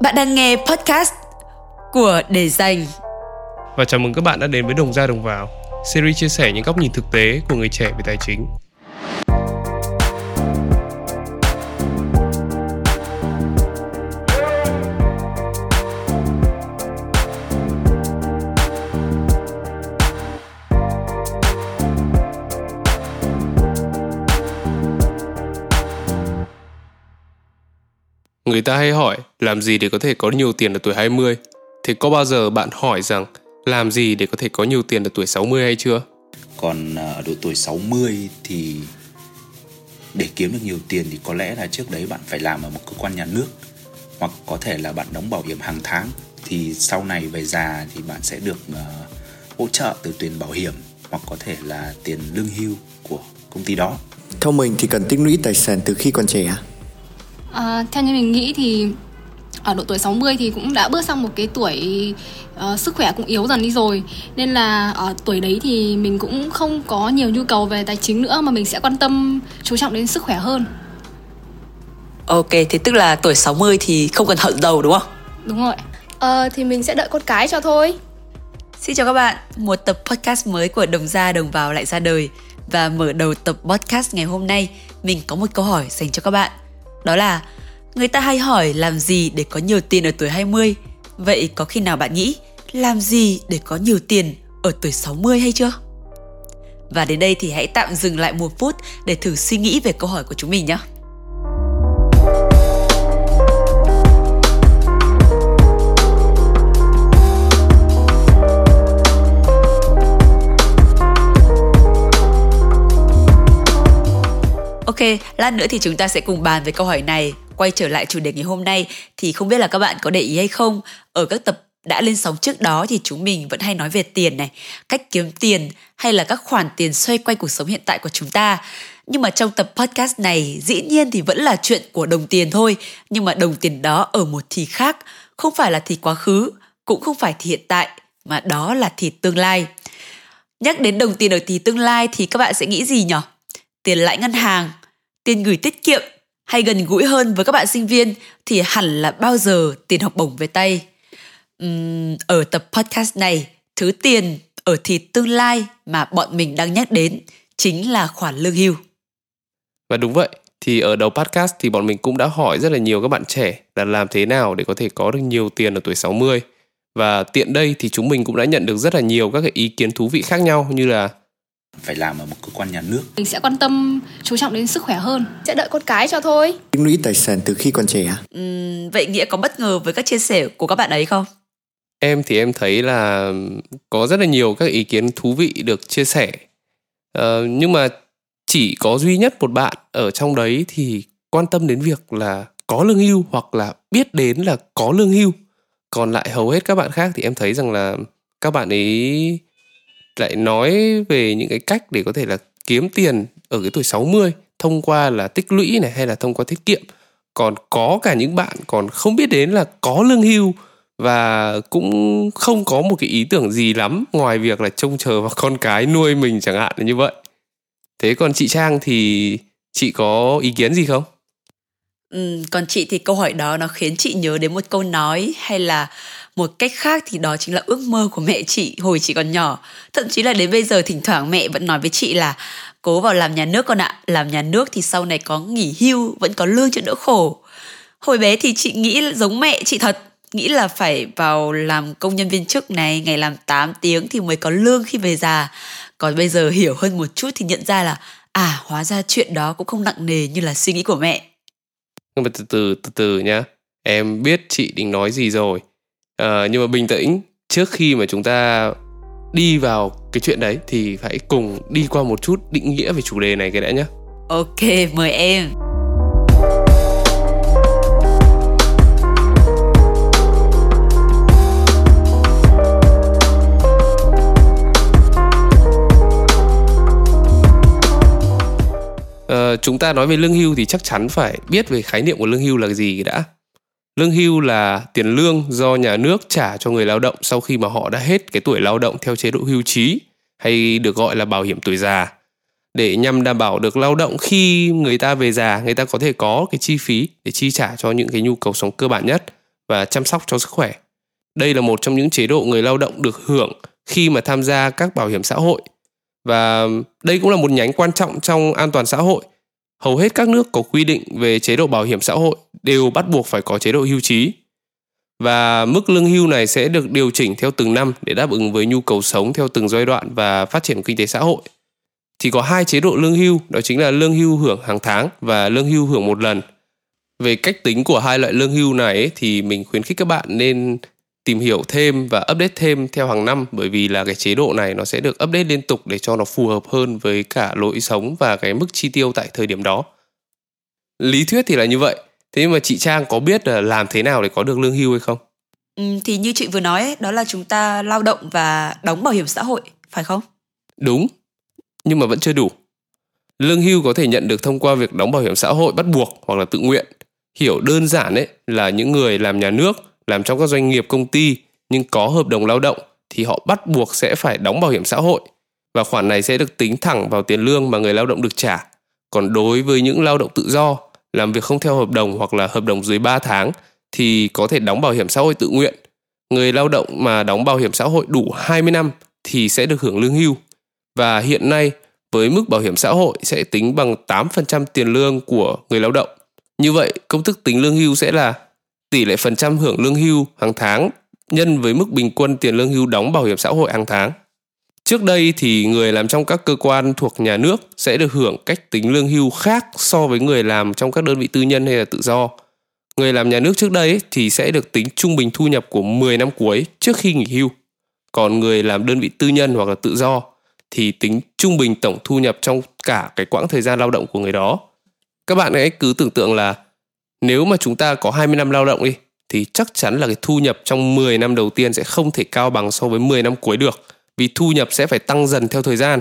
Bạn đang nghe podcast của Để Dành. Và chào mừng các bạn đã đến với Đồng Ra Đồng Vào, series chia sẻ những góc nhìn thực tế của người trẻ về tài chính. Người ta hay hỏi làm gì để có thể có nhiều tiền ở tuổi 20? Thế có bao giờ bạn hỏi rằng làm gì để có thể có nhiều tiền ở tuổi 60 hay chưa? Còn ở độ tuổi 60 thì để kiếm được nhiều tiền thì có lẽ là trước đấy bạn phải làm ở một cơ quan nhà nước hoặc có thể là bạn đóng bảo hiểm hàng tháng thì sau này về già thì bạn sẽ được uh, hỗ trợ từ tiền bảo hiểm hoặc có thể là tiền lương hưu của công ty đó. Theo mình thì cần tích lũy tài sản từ khi còn trẻ. À, theo như mình nghĩ thì ở độ tuổi 60 thì cũng đã bước sang một cái tuổi uh, sức khỏe cũng yếu dần đi rồi. Nên là ở tuổi đấy thì mình cũng không có nhiều nhu cầu về tài chính nữa mà mình sẽ quan tâm chú trọng đến sức khỏe hơn. Ok, thế tức là tuổi 60 thì không cần hận đầu đúng không? đúng rồi. Ờ thì mình sẽ đợi con cái cho thôi. Xin chào các bạn, một tập podcast mới của Đồng Gia Đồng Vào lại ra đời. Và mở đầu tập podcast ngày hôm nay, mình có một câu hỏi dành cho các bạn đó là, người ta hay hỏi làm gì để có nhiều tiền ở tuổi 20 Vậy có khi nào bạn nghĩ, làm gì để có nhiều tiền ở tuổi 60 hay chưa? Và đến đây thì hãy tạm dừng lại một phút để thử suy nghĩ về câu hỏi của chúng mình nhé. Lát nữa thì chúng ta sẽ cùng bàn về câu hỏi này. Quay trở lại chủ đề ngày hôm nay thì không biết là các bạn có để ý hay không, ở các tập đã lên sóng trước đó thì chúng mình vẫn hay nói về tiền này, cách kiếm tiền hay là các khoản tiền xoay quanh cuộc sống hiện tại của chúng ta. Nhưng mà trong tập podcast này dĩ nhiên thì vẫn là chuyện của đồng tiền thôi, nhưng mà đồng tiền đó ở một thì khác, không phải là thì quá khứ, cũng không phải thì hiện tại, mà đó là thì tương lai. Nhắc đến đồng tiền ở thì tương lai thì các bạn sẽ nghĩ gì nhỉ? Tiền lãi ngân hàng, tiền gửi tiết kiệm hay gần gũi hơn với các bạn sinh viên thì hẳn là bao giờ tiền học bổng về tay. Uhm, ở tập podcast này, thứ tiền ở thì tương lai mà bọn mình đang nhắc đến chính là khoản lương hưu. Và đúng vậy, thì ở đầu podcast thì bọn mình cũng đã hỏi rất là nhiều các bạn trẻ là làm thế nào để có thể có được nhiều tiền ở tuổi 60. Và tiện đây thì chúng mình cũng đã nhận được rất là nhiều các cái ý kiến thú vị khác nhau như là phải làm ở một cơ quan nhà nước. Mình sẽ quan tâm chú trọng đến sức khỏe hơn. Sẽ đợi con cái cho thôi. Tích lũy tài sản từ khi còn trẻ. Uhm, vậy Nghĩa có bất ngờ với các chia sẻ của các bạn ấy không? em thì em thấy là có rất là nhiều các ý kiến thú vị được chia sẻ. Ờ, nhưng mà chỉ có duy nhất một bạn ở trong đấy thì quan tâm đến việc là có lương hưu hoặc là biết đến là có lương hưu. Còn lại hầu hết các bạn khác thì em thấy rằng là các bạn ấy lại nói về những cái cách để có thể là kiếm tiền ở cái tuổi 60 thông qua là tích lũy này hay là thông qua tiết kiệm. Còn có cả những bạn còn không biết đến là có lương hưu và cũng không có một cái ý tưởng gì lắm ngoài việc là trông chờ vào con cái nuôi mình chẳng hạn là như vậy. Thế còn chị trang thì chị có ý kiến gì không? Ừ, còn chị thì câu hỏi đó nó khiến chị nhớ đến một câu nói hay là một cách khác thì đó chính là ước mơ của mẹ chị hồi chị còn nhỏ. Thậm chí là đến bây giờ thỉnh thoảng mẹ vẫn nói với chị là cố vào làm nhà nước con ạ, làm nhà nước thì sau này có nghỉ hưu vẫn có lương cho đỡ khổ. Hồi bé thì chị nghĩ giống mẹ chị thật, nghĩ là phải vào làm công nhân viên chức này, ngày làm 8 tiếng thì mới có lương khi về già. Còn bây giờ hiểu hơn một chút thì nhận ra là à hóa ra chuyện đó cũng không nặng nề như là suy nghĩ của mẹ. nhưng mà từ từ từ từ nhá em biết chị định nói gì rồi Ờ, nhưng mà bình tĩnh trước khi mà chúng ta đi vào cái chuyện đấy thì hãy cùng đi qua một chút định nghĩa về chủ đề này cái đã nhé Ok, mời em. Ờ, chúng ta nói về lương hưu thì chắc chắn phải biết về khái niệm của lương hưu là gì đã lương hưu là tiền lương do nhà nước trả cho người lao động sau khi mà họ đã hết cái tuổi lao động theo chế độ hưu trí, hay được gọi là bảo hiểm tuổi già để nhằm đảm bảo được lao động khi người ta về già, người ta có thể có cái chi phí để chi trả cho những cái nhu cầu sống cơ bản nhất và chăm sóc cho sức khỏe. Đây là một trong những chế độ người lao động được hưởng khi mà tham gia các bảo hiểm xã hội và đây cũng là một nhánh quan trọng trong an toàn xã hội. Hầu hết các nước có quy định về chế độ bảo hiểm xã hội đều bắt buộc phải có chế độ hưu trí. Và mức lương hưu này sẽ được điều chỉnh theo từng năm để đáp ứng với nhu cầu sống theo từng giai đoạn và phát triển kinh tế xã hội. Thì có hai chế độ lương hưu, đó chính là lương hưu hưởng hàng tháng và lương hưu hưởng một lần. Về cách tính của hai loại lương hưu này thì mình khuyến khích các bạn nên tìm hiểu thêm và update thêm theo hàng năm bởi vì là cái chế độ này nó sẽ được update liên tục để cho nó phù hợp hơn với cả lối sống và cái mức chi tiêu tại thời điểm đó. Lý thuyết thì là như vậy. Thế nhưng mà chị Trang có biết là làm thế nào để có được lương hưu hay không? Ừ, thì như chị vừa nói đó là chúng ta lao động và đóng bảo hiểm xã hội, phải không? Đúng, nhưng mà vẫn chưa đủ. Lương hưu có thể nhận được thông qua việc đóng bảo hiểm xã hội bắt buộc hoặc là tự nguyện. Hiểu đơn giản ấy là những người làm nhà nước làm trong các doanh nghiệp công ty nhưng có hợp đồng lao động thì họ bắt buộc sẽ phải đóng bảo hiểm xã hội và khoản này sẽ được tính thẳng vào tiền lương mà người lao động được trả. Còn đối với những lao động tự do, làm việc không theo hợp đồng hoặc là hợp đồng dưới 3 tháng thì có thể đóng bảo hiểm xã hội tự nguyện. Người lao động mà đóng bảo hiểm xã hội đủ 20 năm thì sẽ được hưởng lương hưu. Và hiện nay với mức bảo hiểm xã hội sẽ tính bằng 8% tiền lương của người lao động. Như vậy, công thức tính lương hưu sẽ là tỷ lệ phần trăm hưởng lương hưu hàng tháng nhân với mức bình quân tiền lương hưu đóng bảo hiểm xã hội hàng tháng. Trước đây thì người làm trong các cơ quan thuộc nhà nước sẽ được hưởng cách tính lương hưu khác so với người làm trong các đơn vị tư nhân hay là tự do. Người làm nhà nước trước đây thì sẽ được tính trung bình thu nhập của 10 năm cuối trước khi nghỉ hưu. Còn người làm đơn vị tư nhân hoặc là tự do thì tính trung bình tổng thu nhập trong cả cái quãng thời gian lao động của người đó. Các bạn hãy cứ tưởng tượng là nếu mà chúng ta có 20 năm lao động đi thì chắc chắn là cái thu nhập trong 10 năm đầu tiên sẽ không thể cao bằng so với 10 năm cuối được vì thu nhập sẽ phải tăng dần theo thời gian.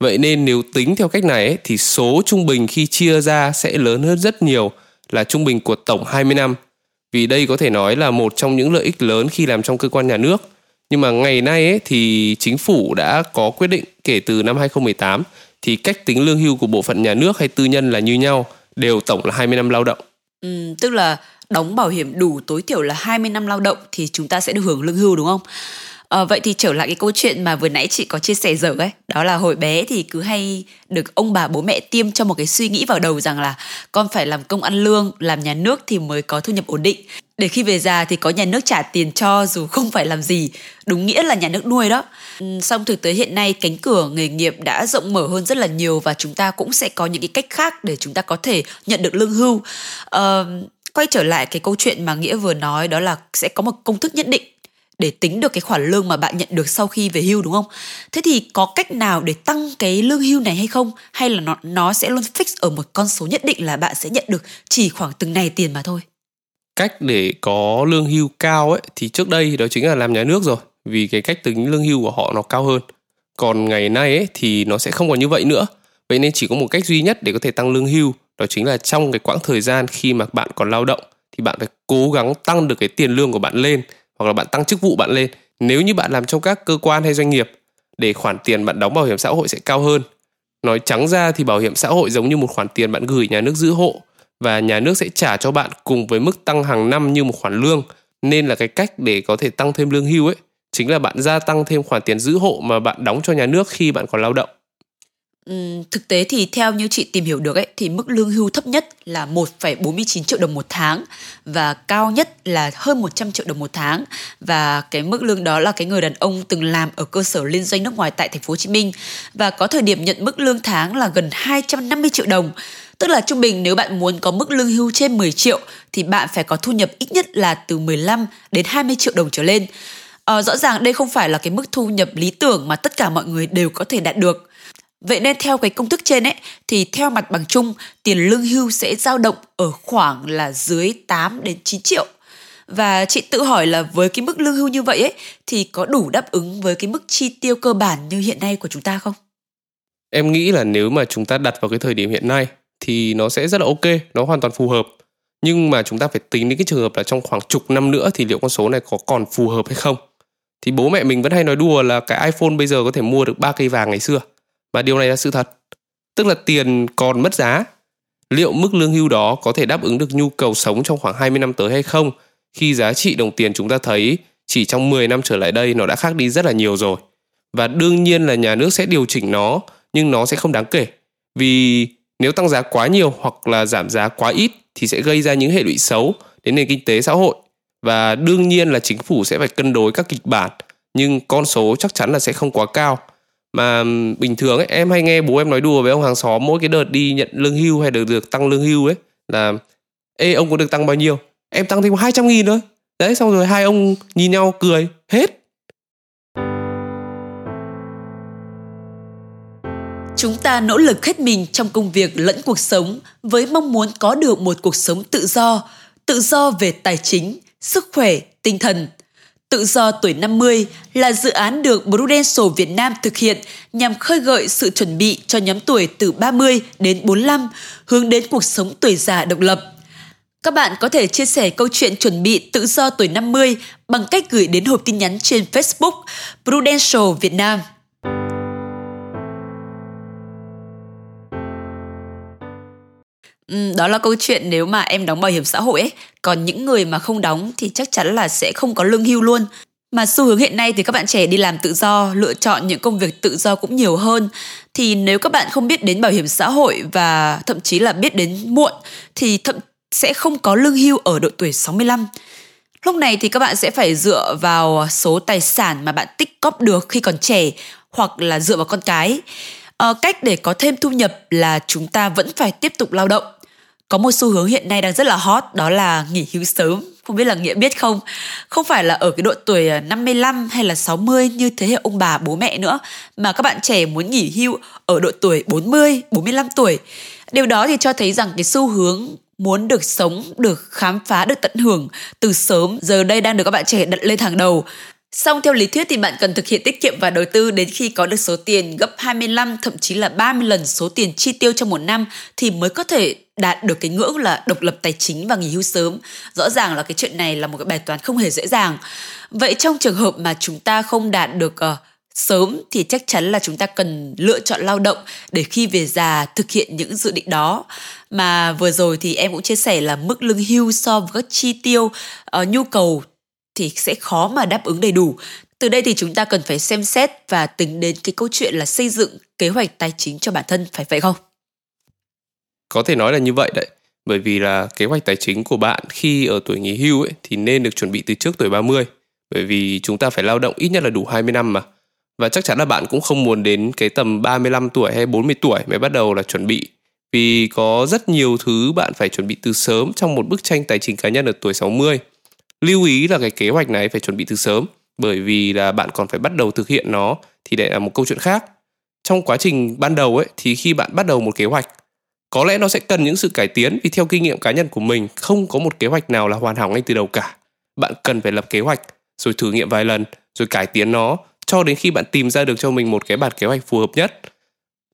Vậy nên nếu tính theo cách này ấy, thì số trung bình khi chia ra sẽ lớn hơn rất nhiều là trung bình của tổng 20 năm. Vì đây có thể nói là một trong những lợi ích lớn khi làm trong cơ quan nhà nước. Nhưng mà ngày nay ấy, thì chính phủ đã có quyết định kể từ năm 2018 thì cách tính lương hưu của bộ phận nhà nước hay tư nhân là như nhau, đều tổng là 20 năm lao động. Ừ, tức là đóng bảo hiểm đủ tối thiểu là 20 năm lao động thì chúng ta sẽ được hưởng lương hưu đúng không? À, vậy thì trở lại cái câu chuyện mà vừa nãy chị có chia sẻ dở ấy. Đó là hồi bé thì cứ hay được ông bà bố mẹ tiêm cho một cái suy nghĩ vào đầu rằng là con phải làm công ăn lương làm nhà nước thì mới có thu nhập ổn định. Để khi về già thì có nhà nước trả tiền cho dù không phải làm gì. Đúng nghĩa là nhà nước nuôi đó. Ừ, song thực tế hiện nay cánh cửa nghề nghiệp đã rộng mở hơn rất là nhiều và chúng ta cũng sẽ có những cái cách khác để chúng ta có thể nhận được lương hưu. À, quay trở lại cái câu chuyện mà nghĩa vừa nói đó là sẽ có một công thức nhất định để tính được cái khoản lương mà bạn nhận được sau khi về hưu đúng không? Thế thì có cách nào để tăng cái lương hưu này hay không? Hay là nó nó sẽ luôn fix ở một con số nhất định là bạn sẽ nhận được chỉ khoảng từng này tiền mà thôi? Cách để có lương hưu cao ấy thì trước đây đó chính là làm nhà nước rồi, vì cái cách tính lương hưu của họ nó cao hơn. Còn ngày nay ấy thì nó sẽ không còn như vậy nữa. Vậy nên chỉ có một cách duy nhất để có thể tăng lương hưu, đó chính là trong cái quãng thời gian khi mà bạn còn lao động thì bạn phải cố gắng tăng được cái tiền lương của bạn lên hoặc là bạn tăng chức vụ bạn lên. Nếu như bạn làm trong các cơ quan hay doanh nghiệp, để khoản tiền bạn đóng bảo hiểm xã hội sẽ cao hơn. Nói trắng ra thì bảo hiểm xã hội giống như một khoản tiền bạn gửi nhà nước giữ hộ, và nhà nước sẽ trả cho bạn cùng với mức tăng hàng năm như một khoản lương. Nên là cái cách để có thể tăng thêm lương hưu ấy, chính là bạn gia tăng thêm khoản tiền giữ hộ mà bạn đóng cho nhà nước khi bạn còn lao động. Uhm, thực tế thì theo như chị tìm hiểu được ấy thì mức lương hưu thấp nhất là 1,49 triệu đồng một tháng và cao nhất là hơn 100 triệu đồng một tháng và cái mức lương đó là cái người đàn ông từng làm ở cơ sở liên doanh nước ngoài tại thành phố Hồ Chí Minh và có thời điểm nhận mức lương tháng là gần 250 triệu đồng. Tức là trung bình nếu bạn muốn có mức lương hưu trên 10 triệu thì bạn phải có thu nhập ít nhất là từ 15 đến 20 triệu đồng trở lên. À, rõ ràng đây không phải là cái mức thu nhập lý tưởng mà tất cả mọi người đều có thể đạt được Vậy nên theo cái công thức trên ấy thì theo mặt bằng chung tiền lương hưu sẽ dao động ở khoảng là dưới 8 đến 9 triệu. Và chị tự hỏi là với cái mức lương hưu như vậy ấy thì có đủ đáp ứng với cái mức chi tiêu cơ bản như hiện nay của chúng ta không? Em nghĩ là nếu mà chúng ta đặt vào cái thời điểm hiện nay thì nó sẽ rất là ok, nó hoàn toàn phù hợp. Nhưng mà chúng ta phải tính đến cái trường hợp là trong khoảng chục năm nữa thì liệu con số này có còn phù hợp hay không? Thì bố mẹ mình vẫn hay nói đùa là cái iPhone bây giờ có thể mua được ba cây vàng ngày xưa và điều này là sự thật. Tức là tiền còn mất giá. Liệu mức lương hưu đó có thể đáp ứng được nhu cầu sống trong khoảng 20 năm tới hay không khi giá trị đồng tiền chúng ta thấy, chỉ trong 10 năm trở lại đây nó đã khác đi rất là nhiều rồi. Và đương nhiên là nhà nước sẽ điều chỉnh nó, nhưng nó sẽ không đáng kể. Vì nếu tăng giá quá nhiều hoặc là giảm giá quá ít thì sẽ gây ra những hệ lụy xấu đến nền kinh tế xã hội và đương nhiên là chính phủ sẽ phải cân đối các kịch bản, nhưng con số chắc chắn là sẽ không quá cao mà bình thường ấy em hay nghe bố em nói đùa với ông hàng xóm mỗi cái đợt đi nhận lương hưu hay được được tăng lương hưu ấy là ê ông có được tăng bao nhiêu? Em tăng thêm 200 nghìn thôi. Đấy xong rồi hai ông nhìn nhau cười hết. Chúng ta nỗ lực hết mình trong công việc lẫn cuộc sống với mong muốn có được một cuộc sống tự do, tự do về tài chính, sức khỏe, tinh thần. Tự do tuổi 50 là dự án được Prudential Việt Nam thực hiện nhằm khơi gợi sự chuẩn bị cho nhóm tuổi từ 30 đến 45 hướng đến cuộc sống tuổi già độc lập. Các bạn có thể chia sẻ câu chuyện chuẩn bị tự do tuổi 50 bằng cách gửi đến hộp tin nhắn trên Facebook Prudential Việt Nam. Ừ, đó là câu chuyện nếu mà em đóng bảo hiểm xã hội ấy. Còn những người mà không đóng thì chắc chắn là sẽ không có lương hưu luôn. Mà xu hướng hiện nay thì các bạn trẻ đi làm tự do lựa chọn những công việc tự do cũng nhiều hơn. Thì nếu các bạn không biết đến bảo hiểm xã hội và thậm chí là biết đến muộn thì thậm sẽ không có lương hưu ở độ tuổi 65 lúc này thì các bạn sẽ phải dựa vào số tài sản mà bạn tích cóp được khi còn trẻ hoặc là dựa vào con cái. À, cách để có thêm thu nhập là chúng ta vẫn phải tiếp tục lao động có một xu hướng hiện nay đang rất là hot đó là nghỉ hưu sớm. Không biết là nghĩa biết không? Không phải là ở cái độ tuổi ờ, 55 hay là 60 như thế hệ ông bà bố mẹ nữa mà các bạn trẻ muốn nghỉ hưu ở độ tuổi 40 45 tuổi. Điều đó thì cho thấy rằng cái xu hướng muốn được sống, được khám phá, được tận hưởng từ sớm giờ đây đang được các bạn trẻ đặt lên hàng đầu. Song theo lý thuyết thì bạn cần thực hiện tiết kiệm và đầu tư đến khi có được số tiền gấp 25 thậm chí là 30 lần số tiền chi tiêu trong một năm thì mới có thể đạt được cái ngưỡng là độc lập tài chính và nghỉ hưu sớm. Rõ ràng là cái chuyện này là một cái bài toán không hề dễ dàng. Vậy trong trường hợp mà chúng ta không đạt được uh, sớm thì chắc chắn là chúng ta cần lựa chọn lao động để khi về già thực hiện những dự định đó mà vừa rồi thì em cũng chia sẻ là mức lương hưu so với các chi tiêu uh, nhu cầu thì sẽ khó mà đáp ứng đầy đủ. Từ đây thì chúng ta cần phải xem xét và tính đến cái câu chuyện là xây dựng kế hoạch tài chính cho bản thân, phải vậy không? Có thể nói là như vậy đấy. Bởi vì là kế hoạch tài chính của bạn khi ở tuổi nghỉ hưu ấy, thì nên được chuẩn bị từ trước tuổi 30 bởi vì chúng ta phải lao động ít nhất là đủ 20 năm mà. Và chắc chắn là bạn cũng không muốn đến cái tầm 35 tuổi hay 40 tuổi mới bắt đầu là chuẩn bị. Vì có rất nhiều thứ bạn phải chuẩn bị từ sớm trong một bức tranh tài chính cá nhân ở tuổi 60. Lưu ý là cái kế hoạch này phải chuẩn bị từ sớm bởi vì là bạn còn phải bắt đầu thực hiện nó thì đây là một câu chuyện khác. Trong quá trình ban đầu ấy thì khi bạn bắt đầu một kế hoạch có lẽ nó sẽ cần những sự cải tiến vì theo kinh nghiệm cá nhân của mình không có một kế hoạch nào là hoàn hảo ngay từ đầu cả. Bạn cần phải lập kế hoạch rồi thử nghiệm vài lần rồi cải tiến nó cho đến khi bạn tìm ra được cho mình một cái bản kế hoạch phù hợp nhất.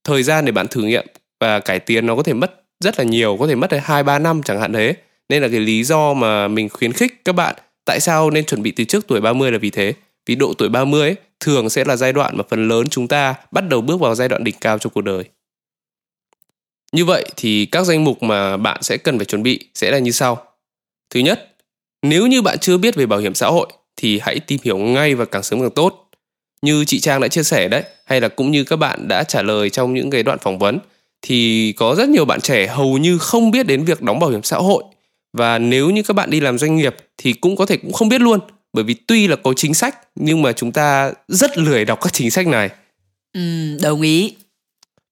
Thời gian để bạn thử nghiệm và cải tiến nó có thể mất rất là nhiều, có thể mất đến 2 3 năm chẳng hạn thế. Nên là cái lý do mà mình khuyến khích các bạn tại sao nên chuẩn bị từ trước tuổi 30 là vì thế. Vì độ tuổi 30 ấy, thường sẽ là giai đoạn mà phần lớn chúng ta bắt đầu bước vào giai đoạn đỉnh cao trong cuộc đời. Như vậy thì các danh mục mà bạn sẽ cần phải chuẩn bị sẽ là như sau. Thứ nhất, nếu như bạn chưa biết về bảo hiểm xã hội thì hãy tìm hiểu ngay và càng sớm càng tốt. Như chị Trang đã chia sẻ đấy, hay là cũng như các bạn đã trả lời trong những cái đoạn phỏng vấn thì có rất nhiều bạn trẻ hầu như không biết đến việc đóng bảo hiểm xã hội và nếu như các bạn đi làm doanh nghiệp thì cũng có thể cũng không biết luôn bởi vì tuy là có chính sách nhưng mà chúng ta rất lười đọc các chính sách này. Ừ, đồng ý.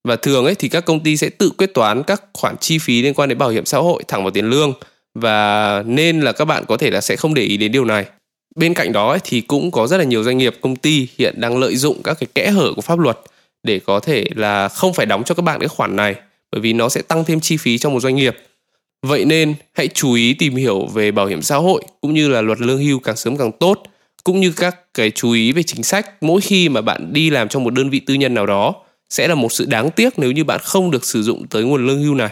Và thường ấy thì các công ty sẽ tự quyết toán các khoản chi phí liên quan đến bảo hiểm xã hội thẳng vào tiền lương. Và nên là các bạn có thể là sẽ không để ý đến điều này. Bên cạnh đó ấy, thì cũng có rất là nhiều doanh nghiệp công ty hiện đang lợi dụng các cái kẽ hở của pháp luật để có thể là không phải đóng cho các bạn cái khoản này bởi vì nó sẽ tăng thêm chi phí trong một doanh nghiệp vậy nên, hãy chú ý tìm hiểu về bảo hiểm xã hội, cũng như là luật lương hưu càng sớm càng tốt, cũng như các cái chú ý về chính sách mỗi khi mà bạn đi làm trong một đơn vị tư nhân nào đó, sẽ là một sự đáng tiếc nếu như bạn không được sử dụng tới nguồn lương hưu này.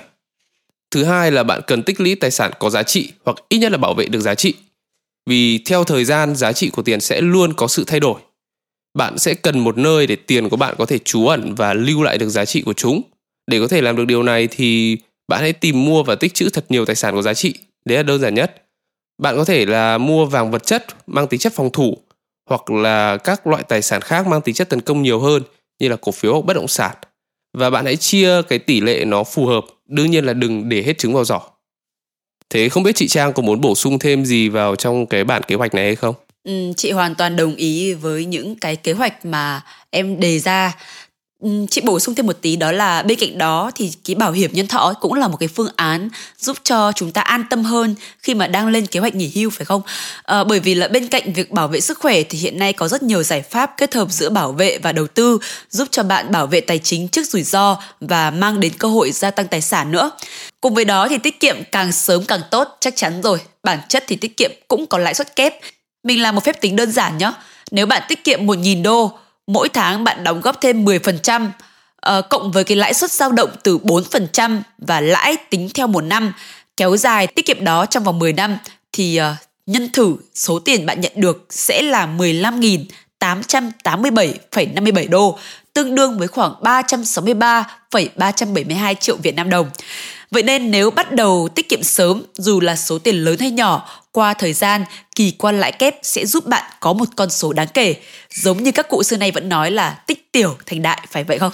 Thứ hai là bạn cần tích lũy tài sản có giá trị, hoặc ít nhất là bảo vệ được giá trị. Vì theo thời gian, giá trị của tiền sẽ luôn có sự thay đổi. Bạn sẽ cần một nơi để tiền của bạn có thể trú ẩn và lưu lại được giá trị của chúng. Để có thể làm được điều này thì bạn hãy tìm mua và tích trữ thật nhiều tài sản có giá trị. Đấy là đơn giản nhất. bạn có thể là mua vàng vật chất mang tính chất phòng thủ hoặc là các loại tài sản khác mang tính chất tấn công nhiều hơn như là cổ phiếu hoặc bất động sản. Và bạn hãy chia cái tỷ lệ nó phù hợp. Đương nhiên là đừng để hết trứng vào giỏ. Thế không biết chị trang có muốn bổ sung thêm gì vào trong cái bản kế hoạch này hay không? Ừ, chị hoàn toàn đồng ý với những cái kế hoạch mà em đề ra chị bổ sung thêm một tí đó là bên cạnh đó thì cái bảo hiểm nhân thọ cũng là một cái phương án giúp cho chúng ta an tâm hơn khi mà đang lên kế hoạch nghỉ hưu phải không? À, bởi vì là bên cạnh việc bảo vệ sức khỏe thì hiện nay có rất nhiều giải pháp kết hợp giữa bảo vệ và đầu tư giúp cho bạn bảo vệ tài chính trước rủi ro và mang đến cơ hội gia tăng tài sản nữa. Cùng với đó thì tiết kiệm càng sớm càng tốt chắc chắn rồi. Bản chất thì tiết kiệm cũng có lãi suất kép. Mình làm một phép tính đơn giản nhé. Nếu bạn tiết kiệm 1.000 đô mỗi tháng bạn đóng góp thêm 10% uh, ờ, cộng với cái lãi suất dao động từ 4% và lãi tính theo một năm kéo dài tiết kiệm đó trong vòng 10 năm thì uh, nhân thử số tiền bạn nhận được sẽ là 15.887,57 đô, tương đương với khoảng 363,372 triệu Việt Nam đồng. Vậy nên nếu bắt đầu tiết kiệm sớm, dù là số tiền lớn hay nhỏ, qua thời gian, kỳ quan lãi kép sẽ giúp bạn có một con số đáng kể. Giống như các cụ xưa nay vẫn nói là tích tiểu thành đại, phải vậy không?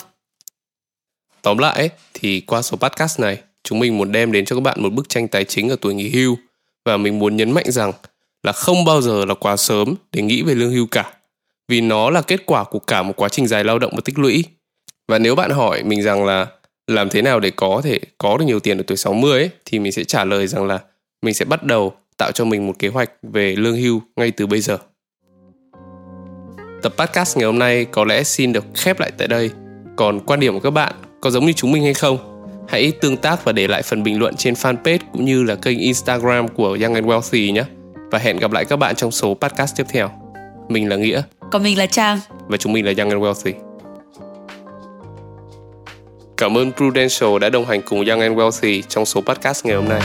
Tóm lại thì qua số podcast này, chúng mình muốn đem đến cho các bạn một bức tranh tài chính ở tuổi nghỉ hưu và mình muốn nhấn mạnh rằng là không bao giờ là quá sớm để nghĩ về lương hưu cả vì nó là kết quả của cả một quá trình dài lao động và tích lũy. Và nếu bạn hỏi mình rằng là làm thế nào để có thể có được nhiều tiền ở tuổi 60 ấy, thì mình sẽ trả lời rằng là mình sẽ bắt đầu tạo cho mình một kế hoạch về lương hưu ngay từ bây giờ. Tập podcast ngày hôm nay có lẽ xin được khép lại tại đây. Còn quan điểm của các bạn có giống như chúng mình hay không? Hãy tương tác và để lại phần bình luận trên fanpage cũng như là kênh Instagram của Young and Wealthy nhé. Và hẹn gặp lại các bạn trong số podcast tiếp theo. Mình là Nghĩa. Còn mình là Trang. Và chúng mình là Young and Wealthy. Cảm ơn Prudential đã đồng hành cùng Young and Wealthy trong số podcast ngày hôm nay.